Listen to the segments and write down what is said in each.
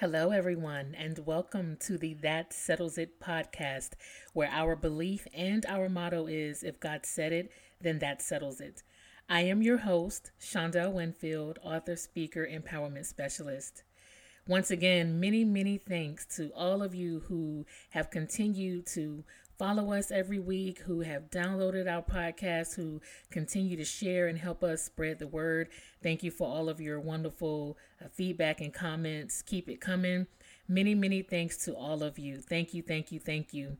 Hello, everyone, and welcome to the That Settles It podcast, where our belief and our motto is if God said it, then that settles it. I am your host, Shonda Winfield, author, speaker, empowerment specialist. Once again, many, many thanks to all of you who have continued to follow us every week, who have downloaded our podcast, who continue to share and help us spread the word. Thank you for all of your wonderful uh, feedback and comments. Keep it coming. Many, many thanks to all of you. Thank you, thank you, thank you.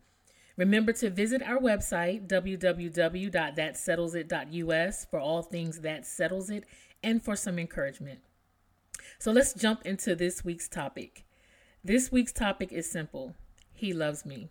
Remember to visit our website, www.thatsettlesit.us, for all things that settles it and for some encouragement. So let's jump into this week's topic. This week's topic is simple He loves me.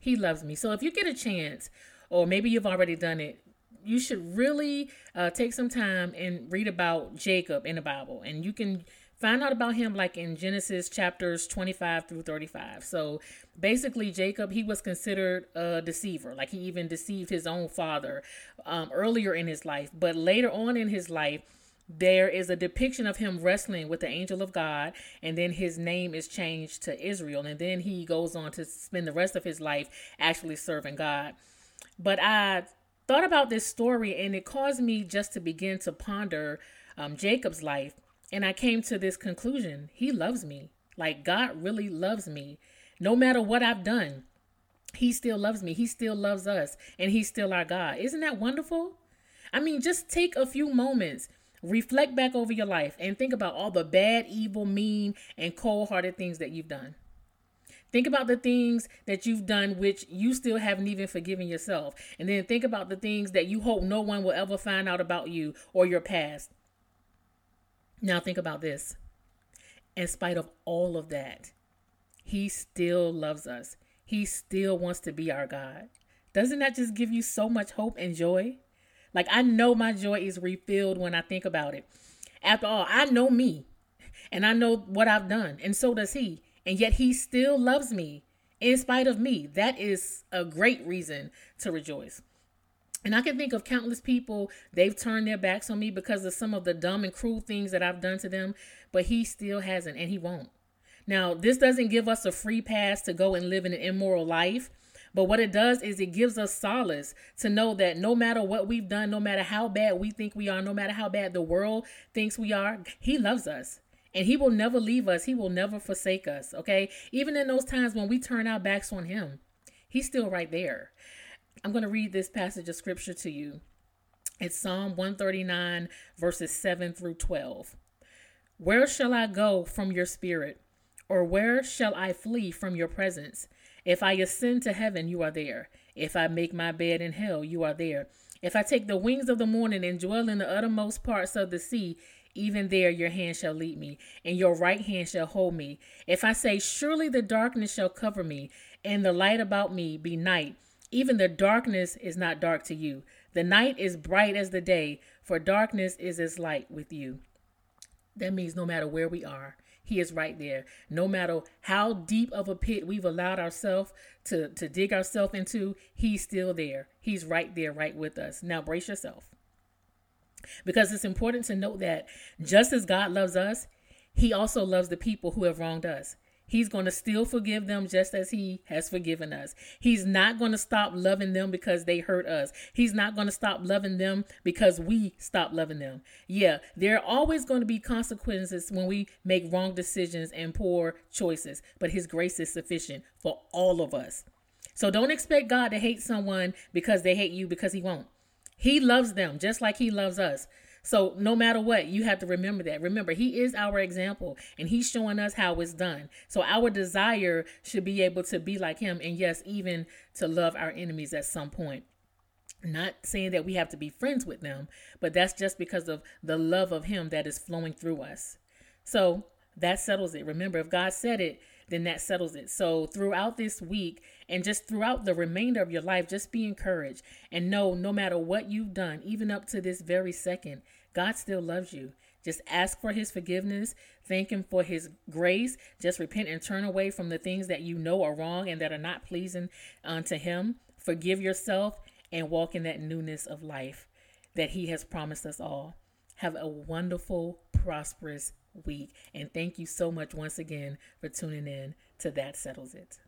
He loves me. So if you get a chance, or maybe you've already done it, you should really uh, take some time and read about Jacob in the Bible. And you can find out about him like in Genesis chapters 25 through 35. So basically, Jacob, he was considered a deceiver. Like he even deceived his own father um, earlier in his life. But later on in his life, there is a depiction of him wrestling with the angel of God, and then his name is changed to Israel, and then he goes on to spend the rest of his life actually serving God. But I thought about this story, and it caused me just to begin to ponder um, Jacob's life, and I came to this conclusion: He loves me. Like God really loves me, no matter what I've done. He still loves me. He still loves us, and He's still our God. Isn't that wonderful? I mean, just take a few moments Reflect back over your life and think about all the bad, evil, mean, and cold hearted things that you've done. Think about the things that you've done which you still haven't even forgiven yourself. And then think about the things that you hope no one will ever find out about you or your past. Now, think about this. In spite of all of that, He still loves us, He still wants to be our God. Doesn't that just give you so much hope and joy? Like I know my joy is refilled when I think about it. After all, I know me and I know what I've done, and so does he. And yet he still loves me in spite of me. That is a great reason to rejoice. And I can think of countless people, they've turned their backs on me because of some of the dumb and cruel things that I've done to them, but he still hasn't, and he won't. Now, this doesn't give us a free pass to go and live an immoral life but what it does is it gives us solace to know that no matter what we've done, no matter how bad we think we are, no matter how bad the world thinks we are, He loves us. And He will never leave us, He will never forsake us. Okay. Even in those times when we turn our backs on Him, He's still right there. I'm going to read this passage of scripture to you. It's Psalm 139, verses 7 through 12. Where shall I go from your spirit? Or where shall I flee from your presence? If I ascend to heaven, you are there. If I make my bed in hell, you are there. If I take the wings of the morning and dwell in the uttermost parts of the sea, even there your hand shall lead me, and your right hand shall hold me. If I say, Surely the darkness shall cover me, and the light about me be night, even the darkness is not dark to you. The night is bright as the day, for darkness is as light with you. That means no matter where we are, he is right there. No matter how deep of a pit we've allowed ourselves to, to dig ourselves into, He's still there. He's right there, right with us. Now brace yourself. Because it's important to note that just as God loves us, He also loves the people who have wronged us. He's going to still forgive them just as He has forgiven us. He's not going to stop loving them because they hurt us. He's not going to stop loving them because we stop loving them. Yeah, there are always going to be consequences when we make wrong decisions and poor choices, but His grace is sufficient for all of us. So don't expect God to hate someone because they hate you because He won't. He loves them just like He loves us. So no matter what, you have to remember that. Remember, he is our example and he's showing us how it's done. So our desire should be able to be like him and yes, even to love our enemies at some point. Not saying that we have to be friends with them, but that's just because of the love of him that is flowing through us. So that settles it. Remember, if God said it, then that settles it. So throughout this week and just throughout the remainder of your life, just be encouraged and know no matter what you've done, even up to this very second, God still loves you. Just ask for his forgiveness. Thank him for his grace. Just repent and turn away from the things that you know are wrong and that are not pleasing uh, unto him. Forgive yourself and walk in that newness of life that he has promised us all. Have a wonderful, prosperous week. And thank you so much once again for tuning in to That Settles It.